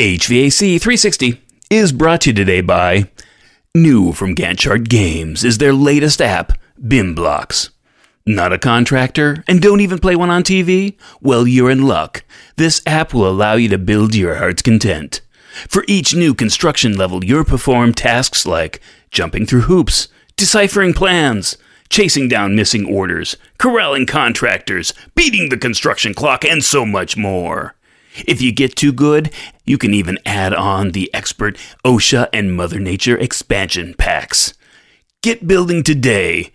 HVAC 360 is brought to you today by New from Gantt Chart Games is their latest app, BIM Blocks. Not a contractor and don't even play one on TV? Well, you're in luck. This app will allow you to build your heart's content. For each new construction level, you'll perform tasks like jumping through hoops, deciphering plans, chasing down missing orders, corralling contractors, beating the construction clock, and so much more. If you get too good, you can even add on the expert OSHA and Mother Nature expansion packs. Get building today.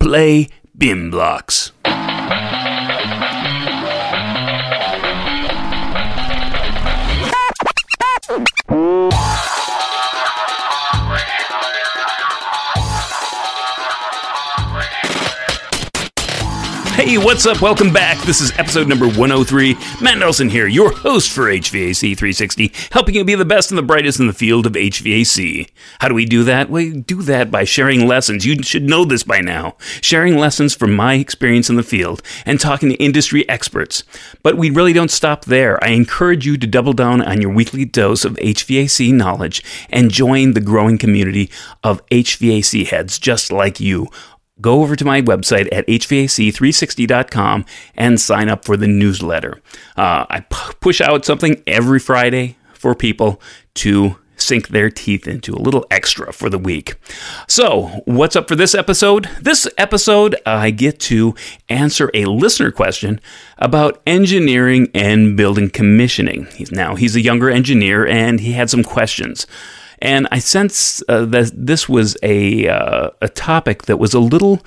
Play BIM blocks. Hey, what's up? Welcome back. This is episode number 103. Matt Nelson here, your host for HVAC 360, helping you be the best and the brightest in the field of HVAC. How do we do that? We do that by sharing lessons. You should know this by now. Sharing lessons from my experience in the field and talking to industry experts. But we really don't stop there. I encourage you to double down on your weekly dose of HVAC knowledge and join the growing community of HVAC heads just like you go over to my website at hvac360.com and sign up for the newsletter. Uh, I p- push out something every Friday for people to sink their teeth into a little extra for the week. So, what's up for this episode? This episode, I get to answer a listener question about engineering and building commissioning. He's now he's a younger engineer and he had some questions. And I sense uh, that this was a, uh, a topic that was a little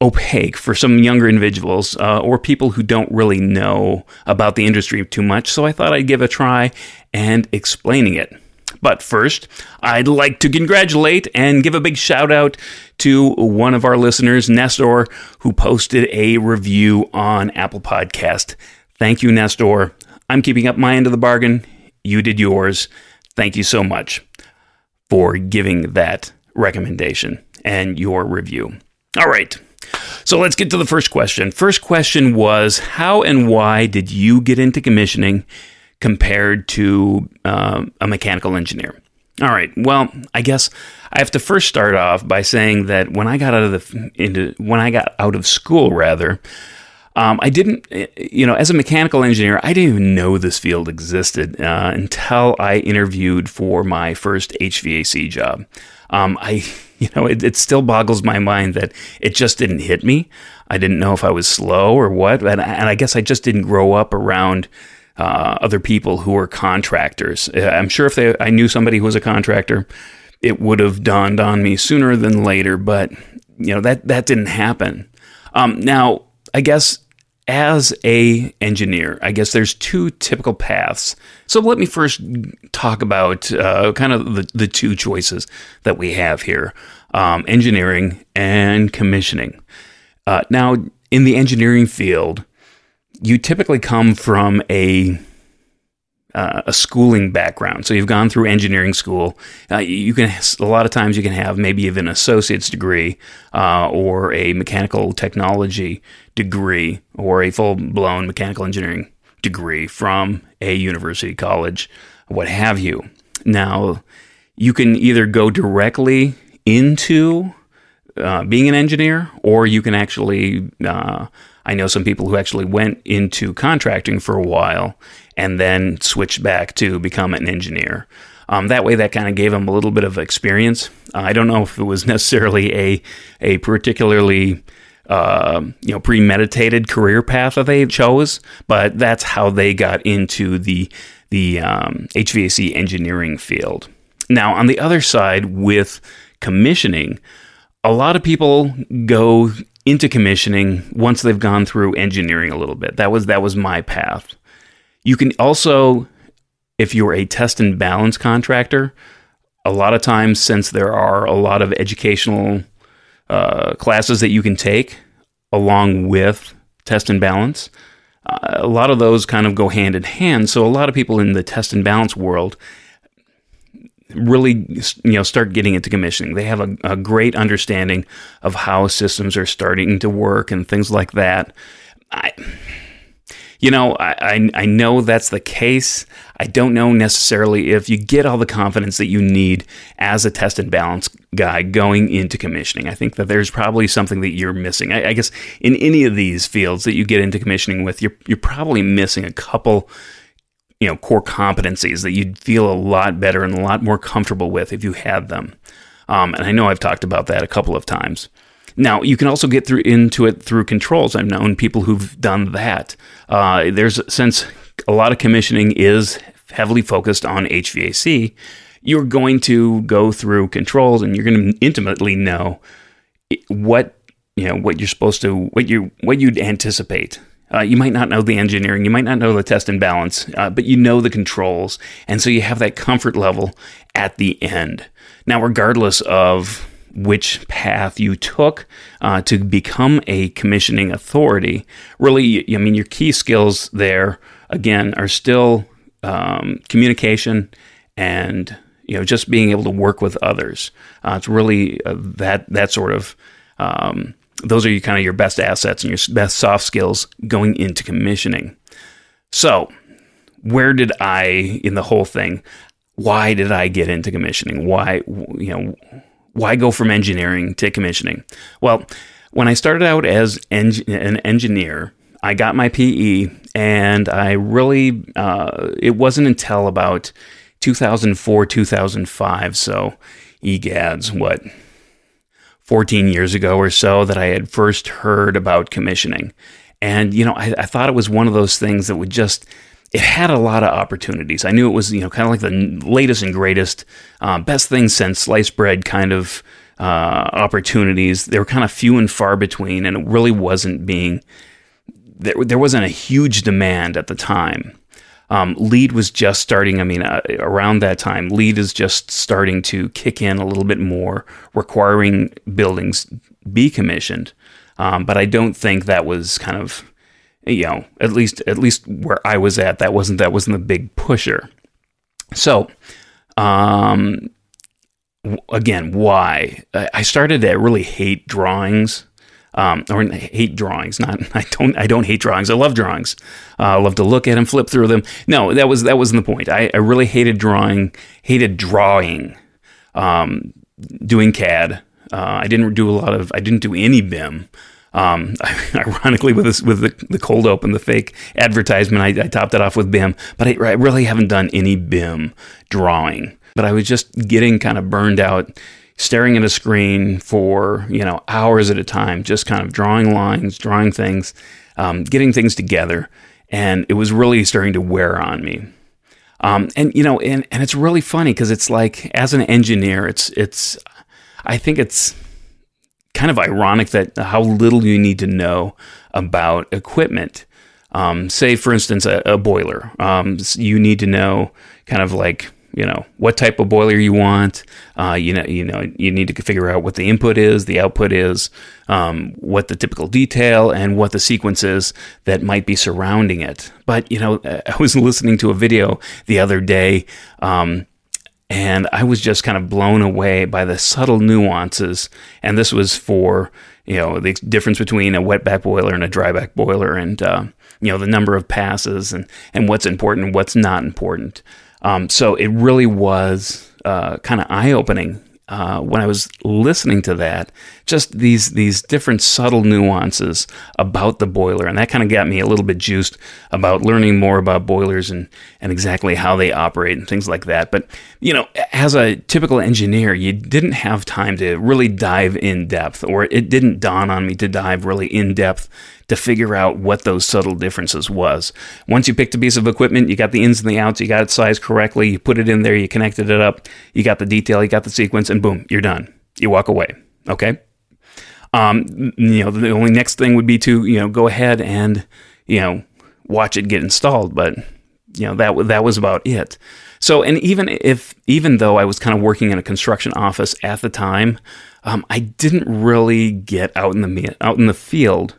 opaque for some younger individuals uh, or people who don't really know about the industry too much. So I thought I'd give a try and explaining it. But first, I'd like to congratulate and give a big shout out to one of our listeners, Nestor, who posted a review on Apple Podcast. Thank you, Nestor. I'm keeping up my end of the bargain. You did yours. Thank you so much for giving that recommendation and your review. All right. So let's get to the first question. First question was How and why did you get into commissioning compared to uh, a mechanical engineer? All right. Well, I guess I have to first start off by saying that when I got out of the into when I got out of school, rather, um, I didn't, you know, as a mechanical engineer, I didn't even know this field existed uh, until I interviewed for my first HVAC job. Um, I, you know, it, it, still boggles my mind that it just didn't hit me. I didn't know if I was slow or what, and, and I guess I just didn't grow up around uh, other people who were contractors. Uh, I'm sure if they, I knew somebody who was a contractor, it would have dawned on me sooner than later. But you know that that didn't happen. Um, now I guess as a engineer, I guess there's two typical paths. So let me first talk about uh, kind of the, the two choices that we have here: um, engineering and commissioning. Uh, now, in the engineering field, you typically come from a uh, a schooling background. So you've gone through engineering school. Uh, you can a lot of times you can have maybe even an associate's degree uh, or a mechanical technology degree or a full blown mechanical engineering degree from a university college, what have you. Now you can either go directly into uh, being an engineer, or you can actually. I know some people who actually went into contracting for a while and then switched back to become an engineer. Um, that way, that kind of gave them a little bit of experience. Uh, I don't know if it was necessarily a a particularly uh, you know premeditated career path that they chose, but that's how they got into the the um, HVAC engineering field. Now, on the other side, with commissioning, a lot of people go into commissioning once they've gone through engineering a little bit. That was that was my path. You can also, if you're a test and balance contractor, a lot of times, since there are a lot of educational uh, classes that you can take along with test and balance, uh, a lot of those kind of go hand in hand. So, a lot of people in the test and balance world really you know start getting into commissioning they have a, a, great understanding of how systems are starting to work and things like that I, you know, I, I, I know that's the case. I don't know necessarily if you get all the confidence that you need as a test and balance guy going into commissioning. I think that there's probably something that you're missing. I, I guess in any of these fields that you get into commissioning with, you're you're probably missing a couple you know core competencies that you'd feel a lot better and a lot more comfortable with if you had them. Um, and I know I've talked about that a couple of times. Now you can also get through into it through controls. I've known people who've done that. Uh, there's since a lot of commissioning is heavily focused on HVAC, you're going to go through controls and you're going to intimately know what you know what you're supposed to what you what you'd anticipate uh, you might not know the engineering, you might not know the test and balance, uh, but you know the controls. And so you have that comfort level at the end. Now, regardless of which path you took uh, to become a commissioning authority, really, I mean, your key skills there, again, are still um, communication and you know just being able to work with others. Uh, it's really uh, that that sort of um, those are your, kind of your best assets and your best soft skills going into commissioning. So, where did I in the whole thing? Why did I get into commissioning? Why you know why go from engineering to commissioning? Well, when I started out as an engineer, I got my PE, and I really uh, it wasn't until about 2004 2005. So, egads, what 14 years ago or so that I had first heard about commissioning. And, you know, I, I, thought it was one of those things that would just, it had a lot of opportunities. I knew it was, you know, kind of like the latest and greatest, uh, best thing since sliced bread kind of uh, opportunities. They were kind of few and far between, and it really wasn't being, there, there wasn't a huge demand at the time. Um, LEED was just starting. I mean, uh, around that time, LEED is just starting to kick in a little bit more, requiring buildings be commissioned. Um, but I don't think that was kind of, you know, at least at least where I was at, that wasn't that wasn't the big pusher. So, um, again, why I started to really hate drawings um, or hate drawings. Not I don't I don't hate drawings. I love drawings. Uh, I love to look at them, flip through them. No, that was that wasn't the point. I, I really hated drawing. Hated drawing. Um, doing CAD. Uh, I didn't do a lot of. I didn't do any BIM. Um, ironically, with this, with the, the cold open, the fake advertisement, I, I topped it off with BIM. But I, I really haven't done any BIM drawing. But I was just getting kind of burned out staring at a screen for you know hours at a time, just kind of drawing lines, drawing things, um, getting things together, and it was really starting to wear on me. Um, and you know, and, and it's really funny because it's like as an engineer, it's it's I think it's kind of ironic that how little you need to know about equipment. Um, say, for instance, a, a boiler. Um, you need to know kind of like you know what type of boiler you want. Uh, you know, you know, you need to figure out what the input is, the output is, um, what the typical detail, and what the sequence is that might be surrounding it. But you know, I was listening to a video the other day. Um, and I was just kind of blown away by the subtle nuances. And this was for you know the difference between a wetback boiler and a dryback boiler, and uh, you know the number of passes and and what's important and what's not important. Um, so it really was uh, kind of eye opening uh, when I was listening to that, just these these different subtle nuances about the boiler, and that kind of got me a little bit juiced about learning more about boilers and and exactly how they operate and things like that. But you know, as a typical engineer, you didn't have time to really dive in depth, or it didn't dawn on me to dive really in depth to figure out what those subtle differences was. Once you picked a piece of equipment, you got the ins and the outs, you got it sized correctly, you put it in there, you connected it up, you got the detail, you got the sequence, and boom, you're done. You walk away. Okay. Um, you know, the only next thing would be to you know go ahead and you know watch it get installed, but you know that that was about it. So, and even if even though I was kind of working in a construction office at the time, um, I didn't really get out in the out in the field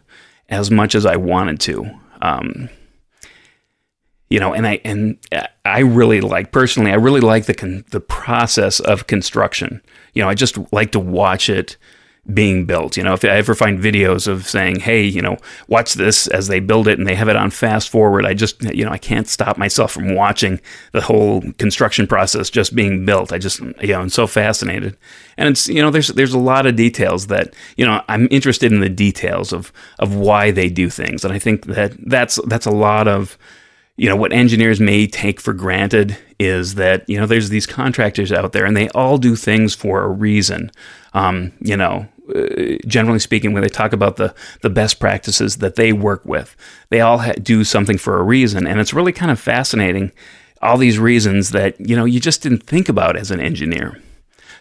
as much as I wanted to. Um, you know, and I and I really like personally, I really like the con- the process of construction. You know, I just like to watch it. Being built. You know, if I ever find videos of saying, "Hey, you know, watch this as they build it," and they have it on fast forward, I just, you know, I can't stop myself from watching the whole construction process just being built. I just, you know, I'm so fascinated, and it's, you know, there's there's a lot of details that, you know, I'm interested in the details of of why they do things, and I think that that's that's a lot of you know what engineers may take for granted is that you know there's these contractors out there and they all do things for a reason um, you know uh, generally speaking when they talk about the the best practices that they work with they all ha- do something for a reason and it's really kind of fascinating all these reasons that you know you just didn't think about as an engineer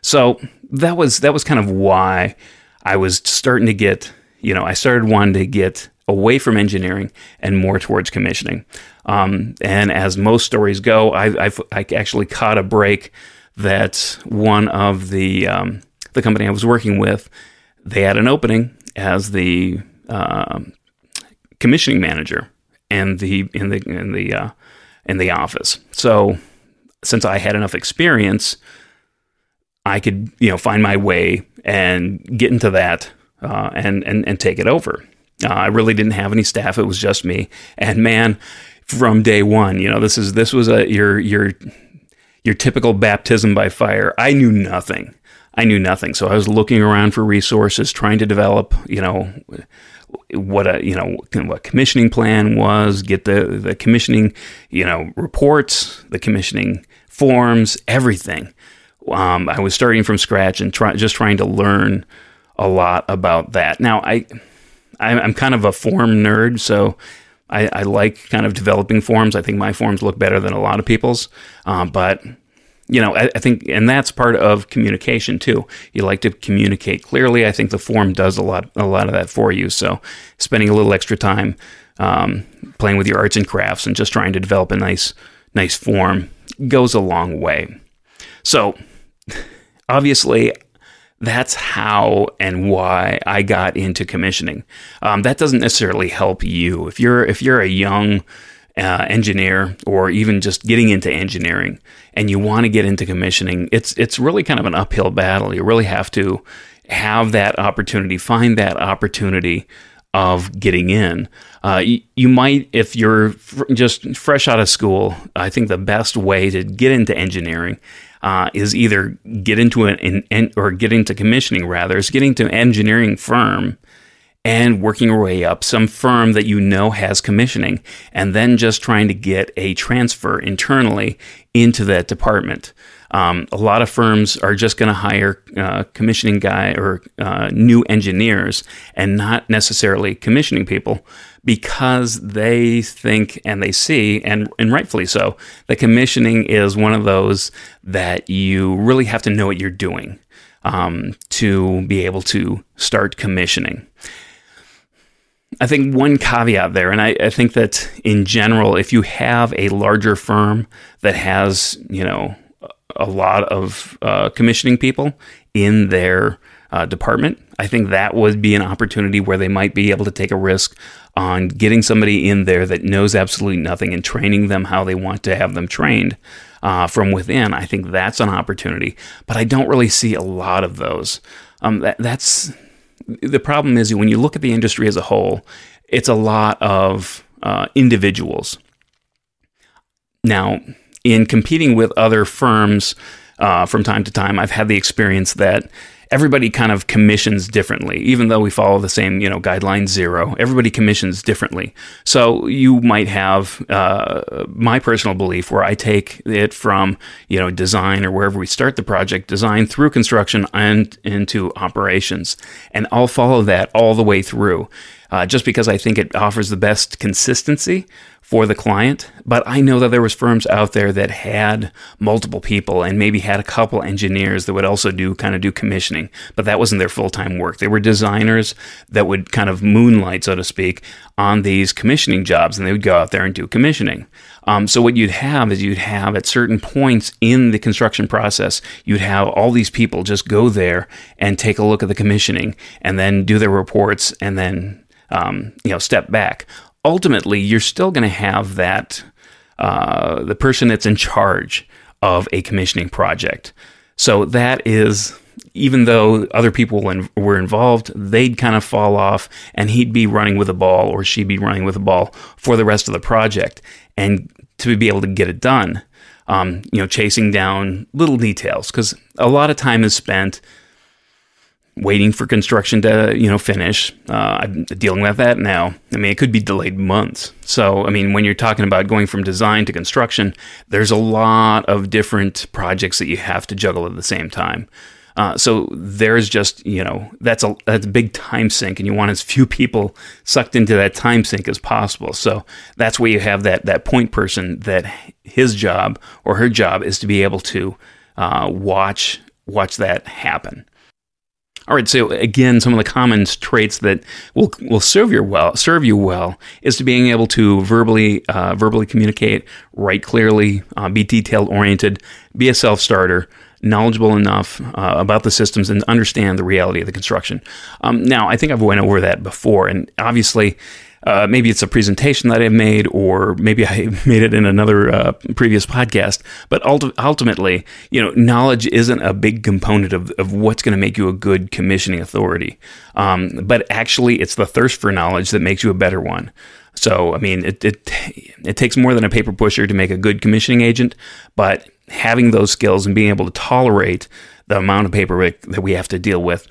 so that was that was kind of why I was starting to get you know I started wanting to get away from engineering and more towards commissioning. Um, and as most stories go, I, I've, I actually caught a break that one of the um, the company I was working with, they had an opening as the uh, commissioning manager in the in the in the uh, in the office. So since I had enough experience, I could you know find my way and get into that uh, and and and take it over. Uh, I really didn't have any staff; it was just me. And man, from day one, you know, this is this was a your your your typical baptism by fire. I knew nothing. I knew nothing. So I was looking around for resources, trying to develop, you know, what a you know what commissioning plan was, get the the commissioning, you know, reports, the commissioning forms, everything. Um, I was starting from scratch and try, just trying to learn a lot about that. Now I I'm kind of a form nerd, so I, I, like kind of developing forms. I think my forms look better than a lot of people's, um, but you know, I, I, think, and that's part of communication too. You like to communicate clearly. I think the form does a lot, a lot of that for you. So, spending a little extra time um, playing with your arts and crafts and just trying to develop a nice, nice form goes a long way. So, obviously, that's how and why I got into commissioning. Um, that doesn't necessarily help you if you're if you're a young uh, engineer or even just getting into engineering and you want to get into commissioning. It's it's really kind of an uphill battle. You really have to have that opportunity, find that opportunity of getting in. Uh, you, you, might, if you're fr- just fresh out of school, I think the best way to get into engineering uh, is either get into an, an, or get into commissioning rather is getting to an engineering firm and working your way up some firm that you know has commissioning and then just trying to get a transfer internally into that department um, a lot of firms are just going to hire uh, commissioning guy or uh, new engineers and not necessarily commissioning people because they think and they see, and, and rightfully so, that commissioning is one of those that you really have to know what you're doing um, to be able to start commissioning. I think one caveat there, and I, I, think that in general, if you have a larger firm that has, you know, a lot of uh, commissioning people in their uh, department, I think that would be an opportunity where they might be able to take a risk on getting somebody in there that knows absolutely nothing and training them how they want to have them trained uh, from within. I think that's an opportunity, but I don't really see a lot of those. Um, that, that's the problem is when you look at the industry as a whole, it's a lot of uh, individuals. Now, in competing with other firms uh, from time to time, I've had the experience that everybody kind of commissions differently, even though we follow the same, you know, guideline zero. Everybody commissions differently. So you might have uh, my personal belief where I take it from, you know, design or wherever we start the project, design through construction and into operations, and I'll follow that all the way through. Uh, just because I think it offers the best consistency for the client. But I know that there was firms out there that had multiple people and maybe had a couple engineers that would also do kind of do commissioning, but that wasn't their full-time work. They were designers that would kind of moonlight, so to speak, on these commissioning jobs, and they would go out there and do commissioning. Um, so what you'd have is you'd have at certain points in the construction process, you'd have all these people just go there and take a look at the commissioning, and then do their reports, and then um, you know step back ultimately you're still going to have that uh, the person that's in charge of a commissioning project. So that is even though other people were involved, they'd kind of fall off and he'd be running with the ball or she'd be running with the ball for the rest of the project. And to be able to get it done, um, you know, chasing down little details because a lot of time is spent waiting for construction to you know finish. Uh, I'm dealing with that now. I mean, it could be delayed months. So, I mean, when you're talking about going from design to construction, there's a lot of different projects that you have to juggle at the same time. Uh, so there's just you know that's a that's a big time sink, and you want as few people sucked into that time sink as possible. So that's where you have that that point person that his job or her job is to be able to uh, watch watch that happen. All right, so again, some of the common traits that will will serve you well serve you well is to being able to verbally uh, verbally communicate, write clearly, uh, be detailed oriented, be a self starter, knowledgeable enough uh, about the systems, and understand the reality of the construction. Um, now, I think I've went over that before, and obviously uh, maybe it's a presentation that I've made, or maybe I made it in another uh, previous podcast. But ultimately, you know, knowledge isn't a big component of, of what's going to make you a good commissioning authority. Um, but actually, it's the thirst for knowledge that makes you a better one. So, I mean, it, it it takes more than a paper pusher to make a good commissioning agent, but having those skills and being able to tolerate the amount of paperwork that we have to deal with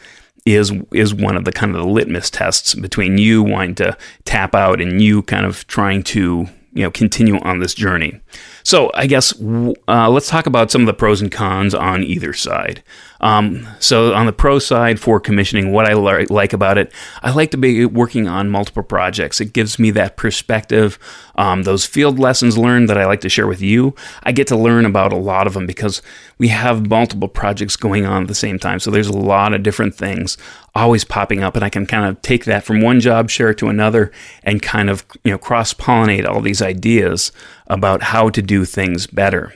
is is one of the kind of the litmus tests between you wanting to tap out and you kind of trying to you know continue on this journey. So I guess uh, let's talk about some of the pros and cons on either side. Um, so on the pro side for commissioning, what I like about it, I like to be working on multiple projects. It gives me that perspective, um, those field lessons learned that I like to share with you. I get to learn about a lot of them because we have multiple projects going on at the same time. So there's a lot of different things always popping up, and I can kind of take that from one job share to another and kind of you know cross pollinate all these ideas about how to do things better.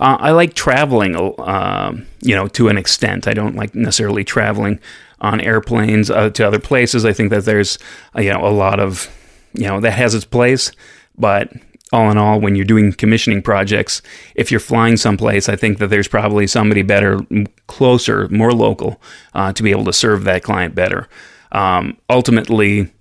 Uh, I like traveling, uh, you know, to an extent. I don't like necessarily traveling on airplanes uh, to other places. I think that there's, you know, a lot of, you know, that has its place. But all in all, when you're doing commissioning projects, if you're flying someplace, I think that there's probably somebody better, closer, more local uh, to be able to serve that client better. Um, ultimately,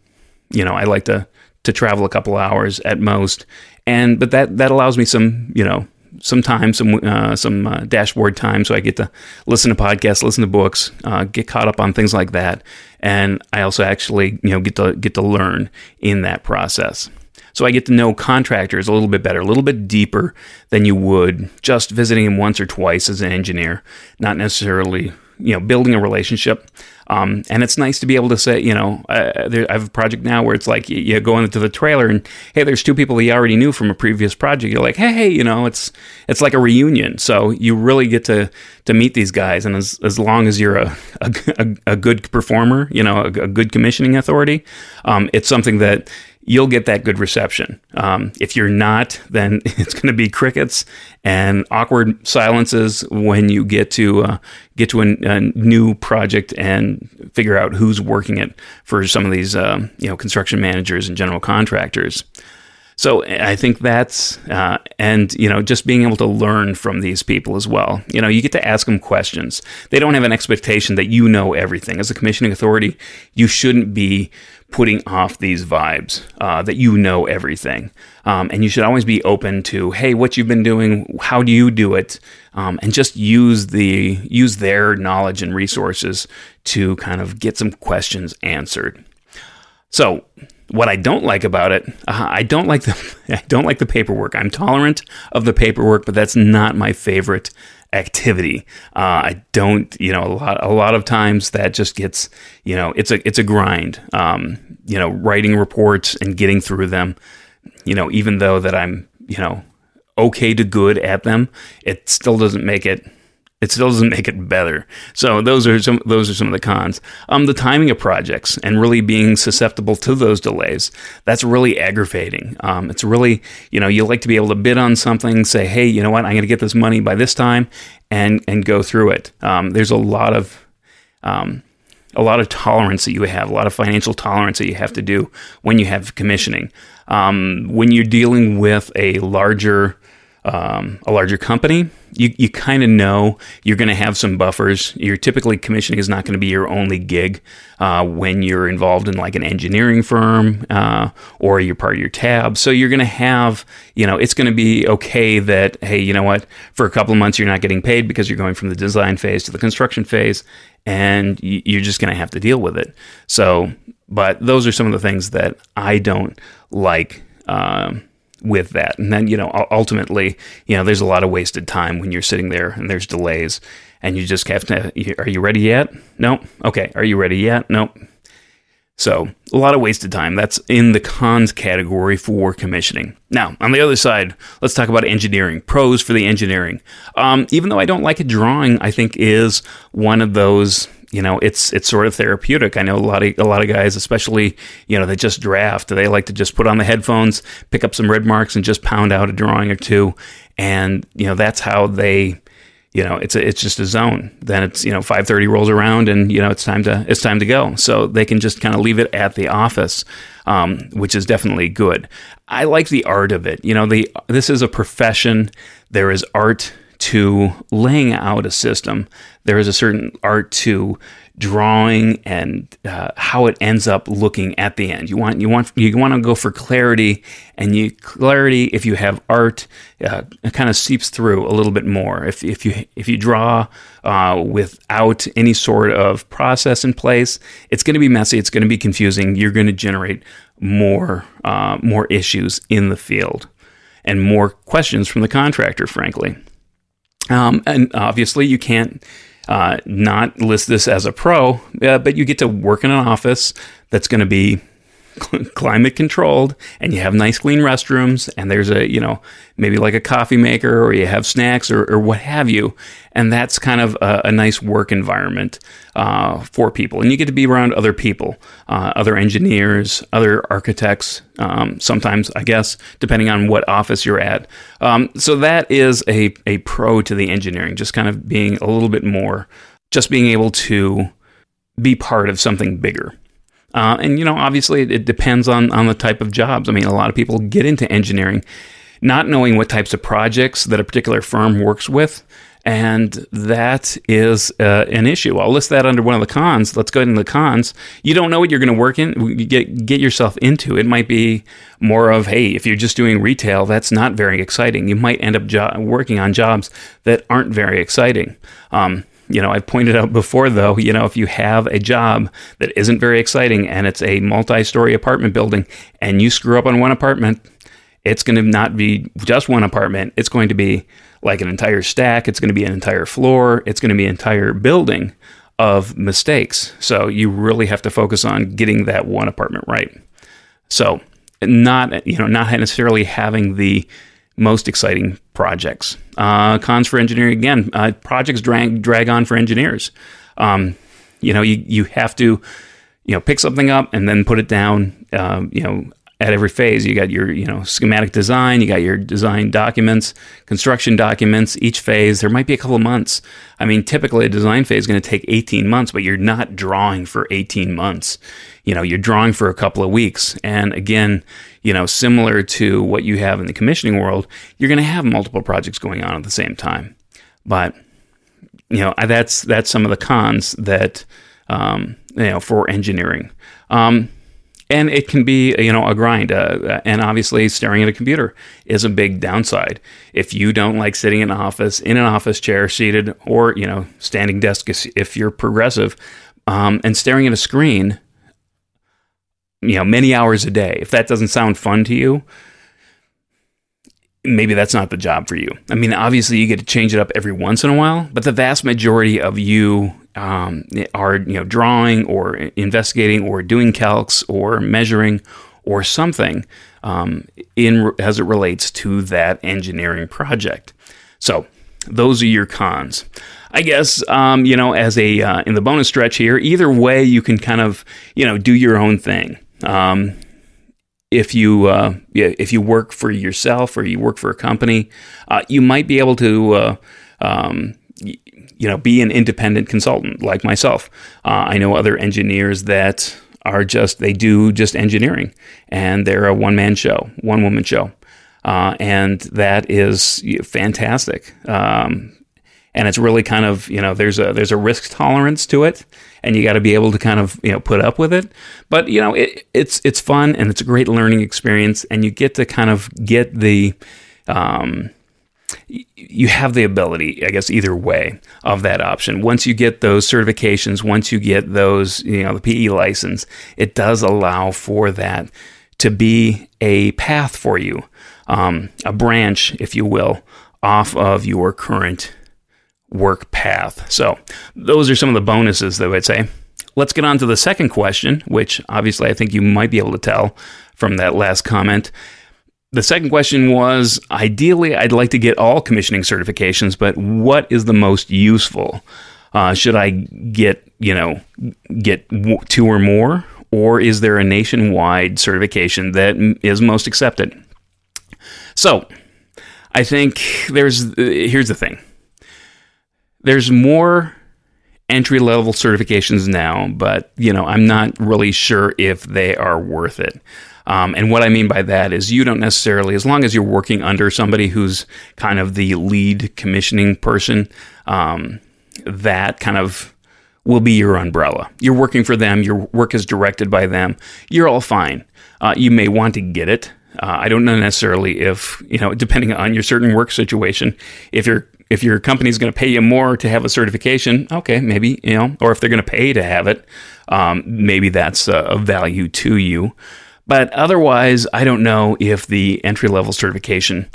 you know, I like to to travel a couple hours at most, and but that that allows me some, you know, some time, some uh, some uh, dashboard time, so I get to listen to podcasts, listen to books, uh, get caught up on things like that, and I also actually you know get to get to learn in that process. So I get to know contractors a little bit better, a little bit deeper than you would just visiting them once or twice as an engineer, not necessarily you know building a relationship. Um, and it's nice to be able to say you know uh, there, i have a project now where it's like you, you, go into the trailer and hey there's two people you already knew from a previous project. You're like hey hey you know it's it's like a reunion. So you really get to to meet these guys. And as, as long as you're a, a, a good performer you know a, a good commissioning authority um, it's something that you'll get that good reception. Um, if you're not, then it's going to be crickets and awkward silences when you get to uh, get to a, a, new project and figure out who's working it for some of these uh, you know construction managers and general contractors. So I think that's uh, and you know just being able to learn from these people as well. You know, you get to ask them questions. They don't have an expectation that you know everything. As a commissioning authority, you shouldn't be putting off these vibes uh, that you know everything. Um, and you should always be open to, hey, what you've been doing, how do you do it, um, and just use the use their knowledge and resources to kind of get some questions answered. So, what I don't like about it, uh, I don't like the I don't like the paperwork. I'm tolerant of the paperwork, but that's not my favorite activity. Uh, I don't, you know, a lot a lot of times that just gets, you know, it's a it's a grind. Um, you know, writing reports and getting through them. You know, even though that I'm, you know, okay to good at them, it still doesn't make it it still doesn't make it better. So those are some those are some of the cons. Um, the timing of projects and really being susceptible to those delays. That's really aggravating. Um, it's really you know you like to be able to bid on something, say, hey, you know what, I'm going to get this money by this time, and and go through it. Um, there's a lot of um, a lot of tolerance that you have, a lot of financial tolerance that you have to do when you have commissioning. Um, when you're dealing with a larger um, a larger company, you, you kind of know you're going to have some buffers. You're typically commissioning is not going to be your only gig uh, when you're involved in like an engineering firm uh, or you're part of your tab. So you're going to have, you know, it's going to be okay that, hey, you know what, for a couple of months you're not getting paid because you're going from the design phase to the construction phase and you're just going to have to deal with it. So, but those are some of the things that I don't like. Um, with that. And then, you know, ultimately, you know, there's a lot of wasted time when you're sitting there and there's delays and you just have to, are you ready yet? No. Okay. Are you ready yet? Nope. So, a lot of wasted time. That's in the cons category for commissioning. Now, on the other side, let's talk about engineering. Pros for the engineering. Um, even though I don't like a drawing, I think is one of those you know it's it's sort of therapeutic. I know a lot of a lot of guys, especially you know, they just draft. They like to just put on the headphones, pick up some red marks, and just pound out a drawing or two, and you know that's how they. You know, it's a, it's just a zone. Then it's you know 5:30 rolls around, and you know it's time to it's time to go. So they can just kind of leave it at the office, um, which is definitely good. I like the art of it. You know, the this is a profession. There is art to laying out a system. There is a certain art to drawing and uh, how it ends up looking at the end. You want you want you want to go for clarity, and you clarity if you have art, uh, it kind of seeps through a little bit more. If if you if you draw uh, without any sort of process in place, it's going to be messy. It's going to be confusing. You're going to generate more uh, more issues in the field and more questions from the contractor, frankly. Um, and obviously, you can't uh, not list this as a pro, uh, but you get to work in an office that's going to be climate controlled and you have nice clean restrooms and there's a you know maybe like a coffee maker or you have snacks or, or what have you and that's kind of a, a nice work environment uh, for people. And you get to be around other people uh, other engineers other architects um, sometimes i guess depending on what office you're at. Um, so that is a, a pro to the engineering just kind of being a little bit more just being able to be part of something bigger uh, and you know, obviously, it, depends on on the type of jobs. I mean, a lot of people get into engineering not knowing what types of projects that a particular firm works with. And that is uh, an issue. I'll list that under one of the cons. Let's go into the cons. You don't know what you're going to work in, get get yourself into. It might be more of, hey, if you're just doing retail, that's not very exciting. You might end up jo- working on jobs that aren't very exciting. Um, you know, I've pointed out before, though, you know, if you have a job that isn't very exciting and it's a multi story apartment building and you screw up on one apartment, it's going to not be just one apartment. It's going to be like an entire stack. It's going to be an entire floor. It's going to be an entire building of mistakes. So you really have to focus on getting that one apartment right. So, not, you know, not necessarily having the most exciting projects. Uh, cons for engineering again, uh, projects drag drag on for engineers. Um, you know, you you have to you know pick something up and then put it down. Um, you know, at every phase, you got your you know schematic design, you got your design documents, construction documents. Each phase there might be a couple of months. I mean, typically a design phase is going to take 18 months, but you're not drawing for 18 months. You know, you're drawing for a couple of weeks, and again you know, similar to what you have in the commissioning world, you're going to have multiple projects going on at the same time. But you know, that's that's some of the cons that um, you know for engineering. Um, and it can be you know a grind uh, and obviously staring at a computer is a big downside if you don't like sitting in an office in an office chair seated or you know standing desk if you're progressive um, and staring at a screen you know, many hours a day. If that doesn't sound fun to you, maybe that's not the job for you. I mean, obviously you get to change it up every once in a while, but the vast majority of you um, are, you know, drawing or investigating or doing calcs or measuring or something um, in as it relates to that engineering project. So those are your cons. I guess um, you know, as a uh, in the bonus stretch here, either way you can kind of you know do your own thing. Um, if you uh, if you work for yourself or you work for a company, uh, you might be able to uh, um, you know be an independent consultant like myself. Uh, I know other engineers that are just they do just engineering and they're a one man show, one woman show. uh, and that is fantastic. Um, and it's really kind of you know there's a there's a risk tolerance to it, and you got to be able to kind of you know put up with it. But you know it, it's it's fun and it's a great learning experience, and you get to kind of get the um, you have the ability, I guess, either way of that option. Once you get those certifications, once you get those, you know, the PE license, it does allow for that to be a path for you, um, a branch, if you will, off of your current work path. So, those are some of the bonuses that I would say. Let's get on to the second question, which obviously I think you might be able to tell from that last comment. The second question was ideally, I'd like to get all commissioning certifications, but what is the most useful? Uh, should I get, you know, get two or more? Or is there a nationwide certification that is most accepted? So, I think there's, uh, here's the thing there's more entry level certifications now, but, you know, I'm not really sure if they are worth it. Um, and what I mean by that is you don't necessarily, as long as you're working under somebody who's kind of the lead commissioning person, um, that kind of will be your umbrella. You're working for them, your work is directed by them, you're all fine. Uh, you may want to get it. Uh, I don't know necessarily if, you know, depending on your certain work situation, if your if your company's going to pay you more to have a certification, okay, maybe, you know, or if they're going to pay to have it, um, maybe that's a value to you. But otherwise, I don't know if the entry level certification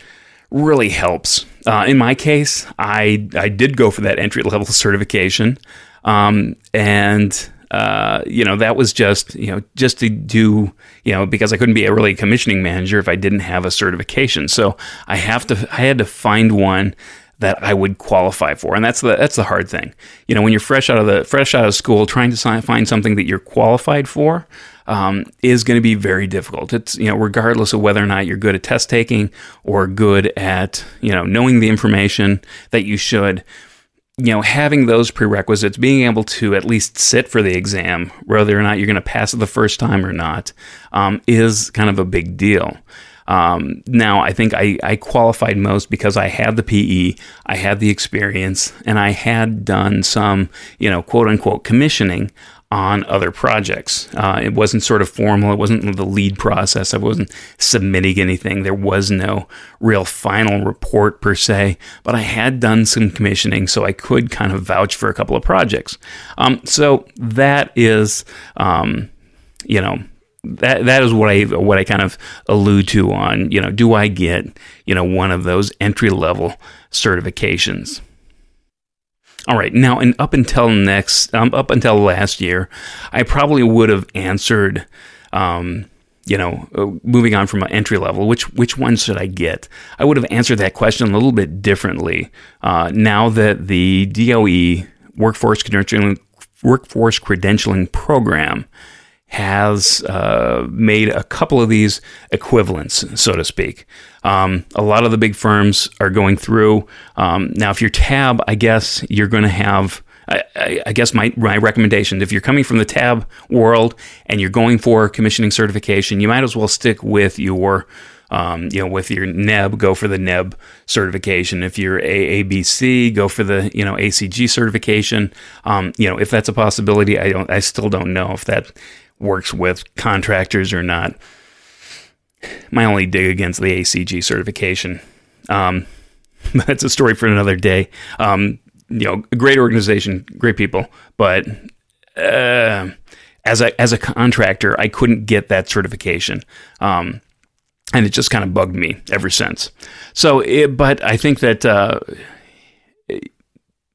really helps. Uh, in my case, I I did go for that entry level certification, um, and uh, you know that was just you know just to do you know because I couldn't be a really commissioning manager if I didn't have a certification. So I have to I had to find one that I would qualify for, and that's the that's the hard thing. You know, when you're fresh out of the fresh out of school, trying to find something that you're qualified for um, is going to be very difficult. It's you know regardless of whether or not you're good at test taking or good at you know knowing the information that you should. You know, having those prerequisites, being able to at least sit for the exam, whether or not you're going to pass it the first time or not, um, is kind of a big deal. Um, now, I think I, I, qualified most because I had the PE, I had the experience, and I had done some, you know, quote unquote commissioning on other projects. Uh, it wasn't sort of formal, it wasn't the LEED process, I wasn't submitting anything. There was no real final report per se, but I had done some commissioning, so I could kind of vouch for a couple of projects. Um, so that is, um, you know, that that is what I what I kind of allude to on you know do I get you know one of those entry level certifications all right, now and up until next, um, up until last year, I probably would have answered, um, you know, uh, moving on from an entry level, which which one should I get? I would have answered that question a little bit differently. Uh, now that the DOE workforce credentialing workforce credentialing program has uh, made a couple of these equivalents, so to speak. Um, a lot of the big firms are going through. Um, now, if you're tab, I guess you're going to have. I, I, guess my, my recommendation if you're coming from the tab world and you're going for commissioning certification, you might as well stick with your um, you know, with your NEBB, go for the NEBB certification. If you're AABC, go for the you know ACG certification. Um, you know, if that's a possibility, I don't, I still don't know if that works with contractors or not. My only dig against the ACG certification. Um, that's a story for another day. Um, you know, a great organization, great people, but uh, as a as a contractor, I couldn't get that certification. Um, and it just kind of bugged me ever since. So, it, but I think that uh,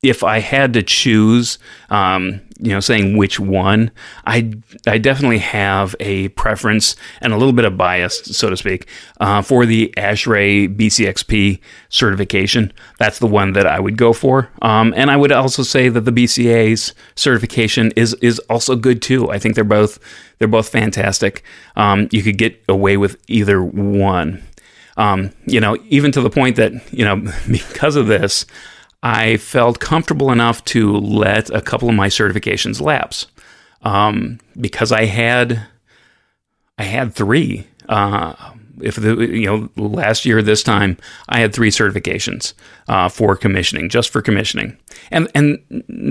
if I had to choose, um, you know, saying which one, I I definitely have a preference and a little bit of bias, so to speak, uh, for the ASHRAE BCXP certification. That's the one that I would go for, um, and I would also say that the BCA's certification is is also good too. I think they're both they're both fantastic. Um, you could get away with either one. Um, you know, even to the point that you know because of this. I felt comfortable enough to let a couple of my certifications lapse um, because I had I had three. Uh, if the you know last year this time I had three certifications uh, for commissioning, just for commissioning, and and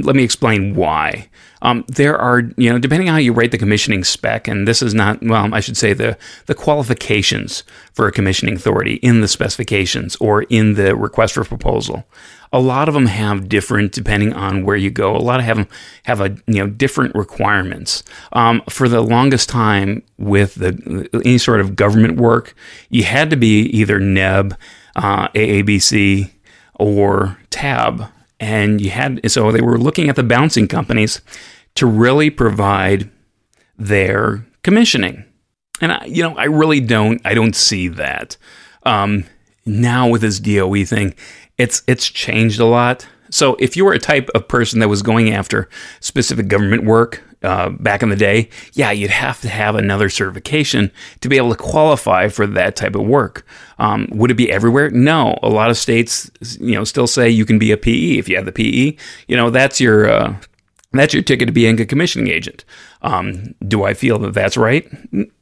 let me explain why. Um, there are you know depending on how you rate the commissioning spec, and this is not well, I should say the the qualifications for a commissioning authority in the specifications or in the request for proposal a lot of them have different depending on where you go. A lot of them have a you know different requirements. Um, for the longest time with the any sort of government work, you had to be either NEBB, uh, AABC, or TAB, and you had so they were looking at the bouncing companies to really provide their commissioning. And I, you know, I really don't, I don't see that. Um, now with this DOE thing, it's it's changed a lot. So if you were a type of person that was going after specific government work uh, back in the day, yeah, you'd have to have another certification to be able to qualify for that type of work. Um, would it be everywhere? No. A lot of states, you know, still say you can be a PE if you have the PE. You know, that's your uh, that's your ticket to being a commissioning agent. Um, do I feel that that's right?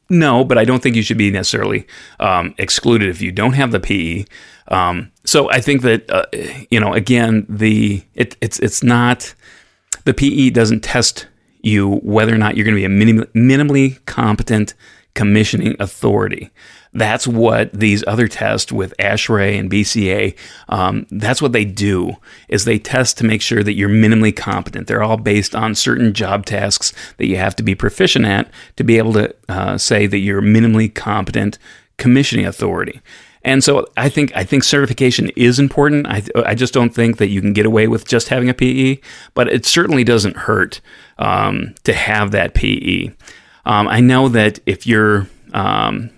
No, but I don't think you should be necessarily um, excluded if you don't have the PE. Um, so I think that uh, you know, again, the it, it's it's not the PE doesn't test you whether or not you're going to be a minim- minimally competent commissioning authority. That's what these other tests with ASHRAE and BCA, um, that's what they do, is they test to make sure that you're minimally competent. They're all based on certain job tasks that you have to be proficient at to be able to uh, say that you're minimally competent commissioning authority. And so I think I think certification is important. I, I just don't think that you can get away with just having a PE, but it certainly doesn't hurt um, to have that PE. Um, I know that if you're um,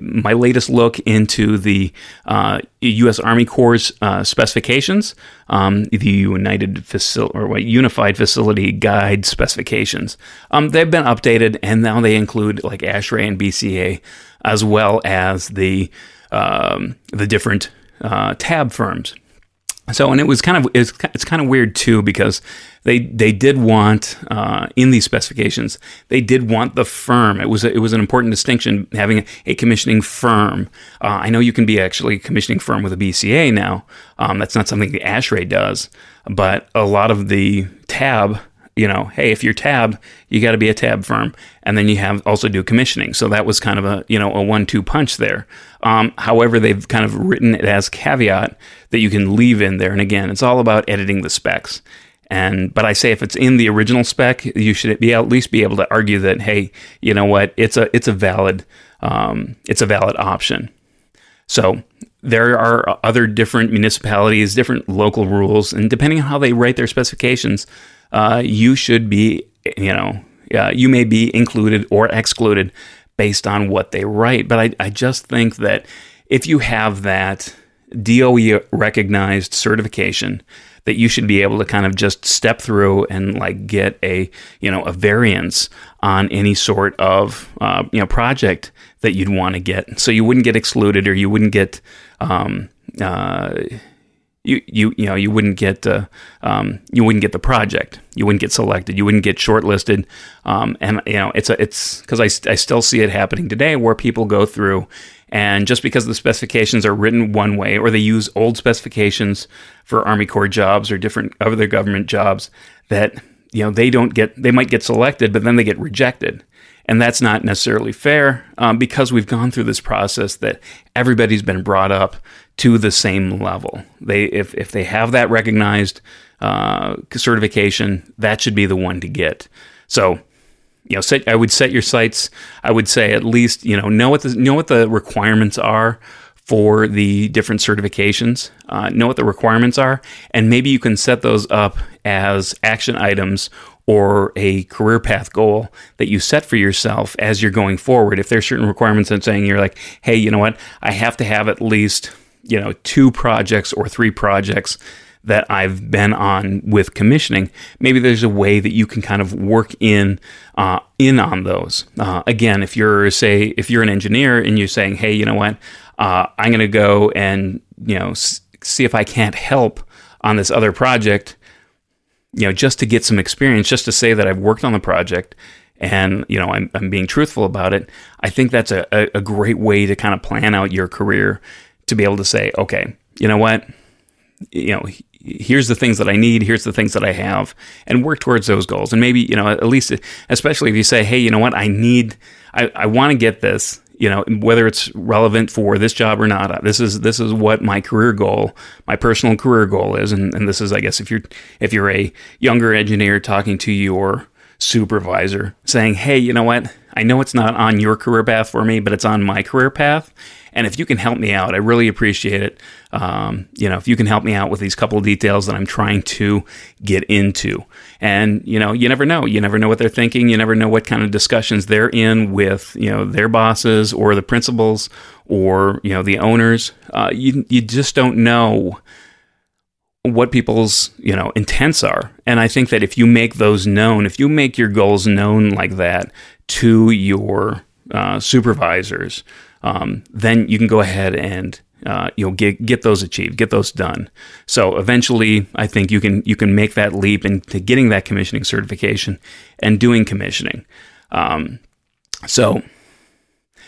my latest look into the uh, U.S. Army Corps uh, specifications, um, the United Facil- or what, Unified Facility Guide specifications. Um, they've been updated, and now they include like ASHRAE and BCA, as well as the um, the different uh, tab firms. So, and it was kind of it's, it's kind of weird too because they they did want uh, in these specifications they did want the firm. It was a, it was an important distinction having a commissioning firm. Uh, I know you can be actually a commissioning firm with a BCA now. Um, that's not something the ASHRAE does, but a lot of the tab you know, hey, if you're tab, you got to be a tab firm, and then you have also do commissioning. So that was kind of a you know a one-two punch there. Um, however, they've kind of written it as caveat that you can leave in there, and again, it's all about editing the specs. And but I say if it's in the original spec, you should be at least be able to argue that hey, you know what, it's a it's a valid um, it's a valid option. So there are other different municipalities, different local rules, and depending on how they write their specifications, uh, you should be, you know, uh, you may be included or excluded based on what they write. But I, I just think that if you have that DOE recognized certification, that you should be able to kind of just step through and like get a you know a variance on any sort of uh, you know project that you'd want to get, so you wouldn't get excluded or you wouldn't get um, uh, you you you know you wouldn't get uh, um, you wouldn't get the project. You wouldn't get selected. You wouldn't get shortlisted. Um, and you know it's a it's because I, I still see it happening today where people go through and just because the specifications are written one way or they use old specifications for Army Corps jobs or different other government jobs that you know they don't get they might get selected but then they get rejected and that's not necessarily fair um, because we've gone through this process that everybody's been brought up to the same level. They, if, if they have that recognized uh, certification, that should be the one to get. So, you know, set, I would set your sights. I would say at least you know know what the know what the requirements are for the different certifications. Uh, know what the requirements are, and maybe you can set those up as action items or a career path goal that you set for yourself as you're going forward. If there's certain requirements and saying you're like, hey, you know what, I have to have at least, you know, two projects or three projects that I've been on with commissioning, maybe there's a way that you can kind of work in uh, in on those. Uh, again, if you're say if you're an engineer and you're saying, hey, you know what, uh, I'm going to go and you know s- see if I can't help on this other project you know, just to get some experience, just to say that I've worked on the project and you know I'm, I'm being truthful about it, I think that's a, a great way to kind of plan out your career to be able to say, okay, you know what, you know, here's the things that I need, here's the things that I have, and work towards those goals. And maybe, you know, at least, especially if you say, hey, you know what, I need, I, I want to get this, you know, whether it's relevant for this job or not. Uh, this is this is what my career goal, my personal career goal is, and, and this is, I guess, if you're if you're a younger engineer talking to your supervisor, saying, hey, you know what, I know it's not on your career path for me, but it's on my career path, and if you can help me out, I really appreciate it. Um, you know, if you can help me out with these couple of details that I'm trying to get into. And, you know, you never know. You never know what they're thinking. You never know what kind of discussions they're in with, you know, their bosses or the principals or, you know, the owners. Uh, you, you just don't know what people's you know intents are and i think that if you make those known if you make your goals known like that to your uh, supervisors um, then you can go ahead and uh, you'll get get those achieved, get those done. So eventually, I think you can you can make that leap into getting that commissioning certification and doing commissioning. Um, so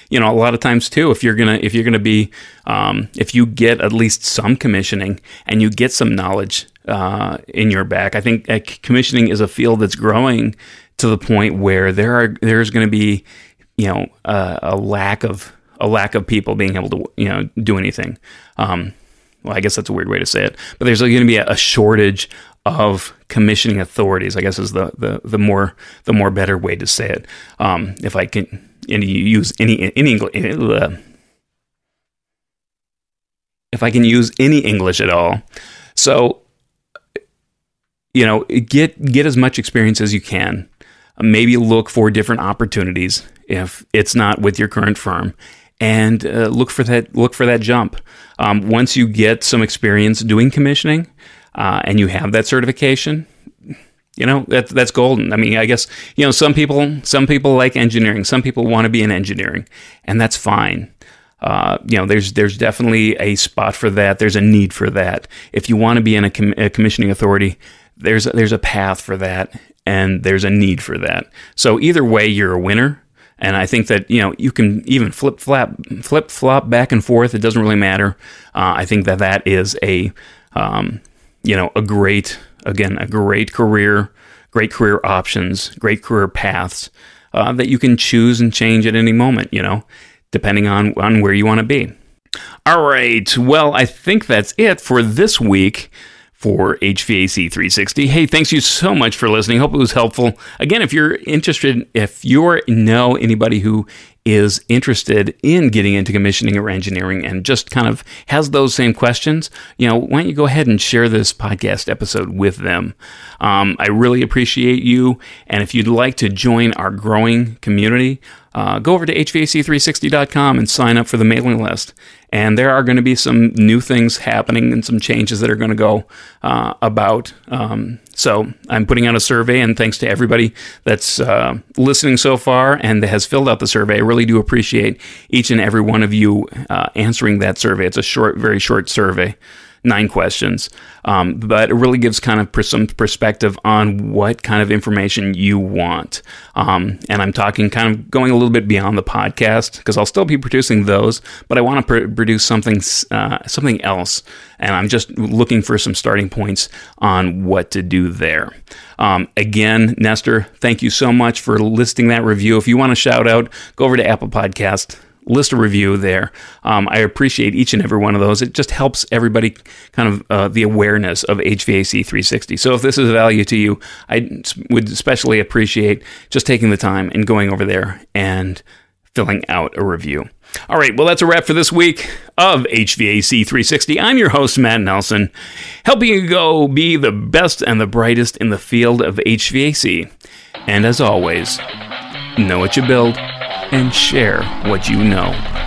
you know a lot of times too if you're gonna if you're gonna be um, if you get at least some commissioning and you get some knowledge uh, in your back i think commissioning is a field that's growing to the point where there are there's going to be you know uh, a lack of a lack of people being able to you know do anything. Um, well, I guess that's a weird way to say it, but there's going to be a, a, shortage of commissioning authorities. I guess is the, the the more the more better way to say it. Um, if I can any, use any any English. Uh, if I can use any English at all, so you know, get get as much experience as you can. Maybe look for different opportunities if it's not with your current firm, and uh, look for that look for that jump. Um, once you get some experience doing commissioning uh, and you have that certification, you know that that's golden. I mean, I guess you know some people some people like engineering, some people want to be in engineering, and that's fine. Uh, you know, there's there's definitely a spot for that. There's a need for that. If you want to be in a, com- a commissioning authority, there's there's a path for that, and there's a need for that. So either way, you're a winner. And I think that you know you can even flip flap flip flop back and forth. It doesn't really matter. Uh, I think that that is a um, you know a great again a great career, great career options, great career paths uh, that you can choose and change at any moment. You know, depending on on where you want to be. All right. Well, I think that's it for this week for HVAC 360. Hey, thanks you so much for listening. Hope it was helpful. Again, if you're interested, if you know anybody who is interested in getting into commissioning or engineering and just kind of has those same questions, you know, why don't you go ahead and share this podcast episode with them? Um, I really appreciate you. And if you'd like to join our growing community, uh, go over to HVAC360.com and sign up for the mailing list. And there are going to be some new things happening and some changes that are going to go uh, about. Um, so I'm putting out a survey, and thanks to everybody that's uh, listening so far and has filled out the survey. I really do appreciate each and every one of you uh, answering that survey. It's a short, very short survey nine questions. Um, but it really gives kind of some perspective on what kind of information you want. Um, and I'm talking kind of going a little bit beyond the podcast because I'll still be producing those, but I want to pr- produce something uh, something else. And I'm just looking for some starting points on what to do there. Um, again, Nestor, thank you so much for listing that review. If you want to shout out, go over to Apple Podcast list a review there. Um, I appreciate each and every one of those. It just helps everybody kind of uh, the awareness of HVAC 360. So if this is a value to you, I would especially appreciate just taking the time and going over there and filling out a review. All right, well, that's a wrap for this week of HVAC 360. I'm your host, Matt Nelson, helping you go be the best and the brightest in the field of HVAC. And as always, know what you build and share what you know.